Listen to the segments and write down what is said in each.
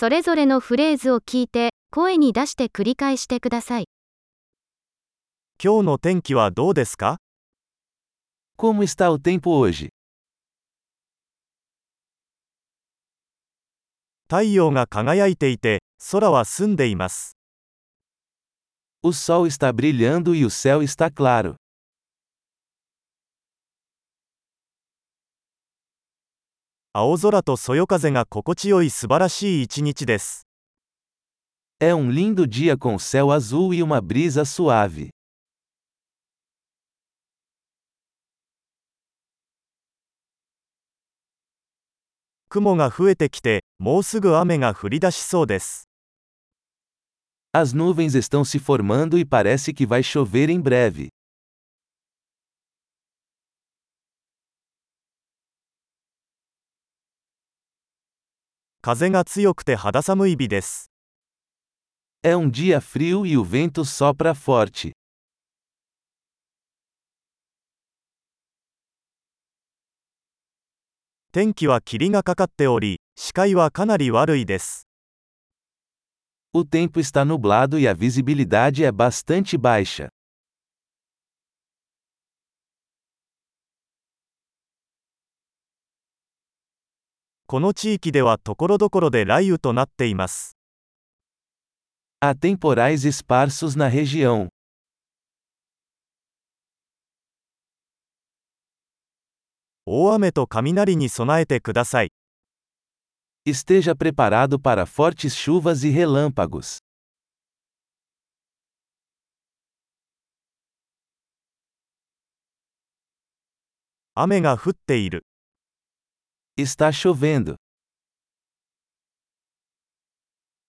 それぞれのフレーズを聞いて、声に出して繰り返してください。今日の天気はどうですか？Como está o tempo hoje? 太陽が輝いていて、空は澄んでいます。O sol está brilhando e o céu está claro. 青空とそよ風が心地よい素晴らしい一日です。É um lindo dia com céu azul e uma brisa suave. 雲が増えてきて、もうすぐ雨が降り出しそうです。As nuvens estão se formando e parece que vai chover em breve. 風が強くて肌寒い日です。É um dia frio e o vento sopra forte. 天気は霧がかかっており、視界はかなり悪いです。O tempo está nublado e a visibilidade é bastante baixa. この地域では所々で雷雨となっています。Há temporais esparsos na região. 大雨と雷に備えてください。Esteja preparado para fortes chuvas e relâmpagos. 雨が降っている。Está chovendo.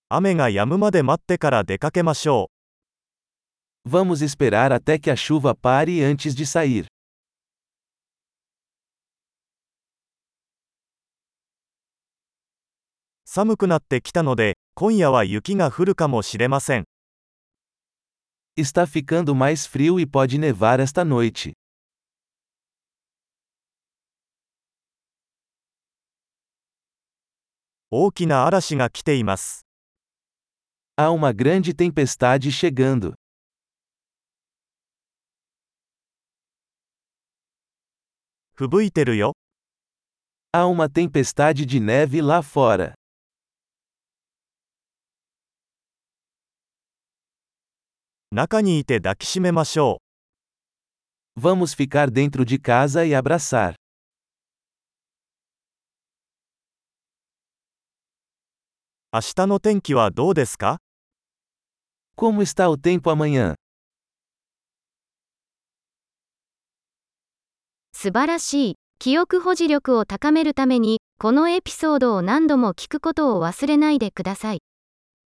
雨が止むまで待ってから出かけましょう。 Vamos esperar até que a chuva pare antes de sair. 寒くなってきたので、今夜は雪が降るかもしれません。 Está ficando mais frio e pode nevar esta noite. Há uma grande tempestade chegando. 吹雪いてるよ。 Há uma tempestade de neve lá fora. 中にいて抱きしめましょう。 Vamos ficar dentro de casa e abraçar. 明日の天気はどうですか？Como está o tempo amanhã? 素晴らしい。記憶保持力を高めるために、このエピソードを何度も聞くことを忘れないでください。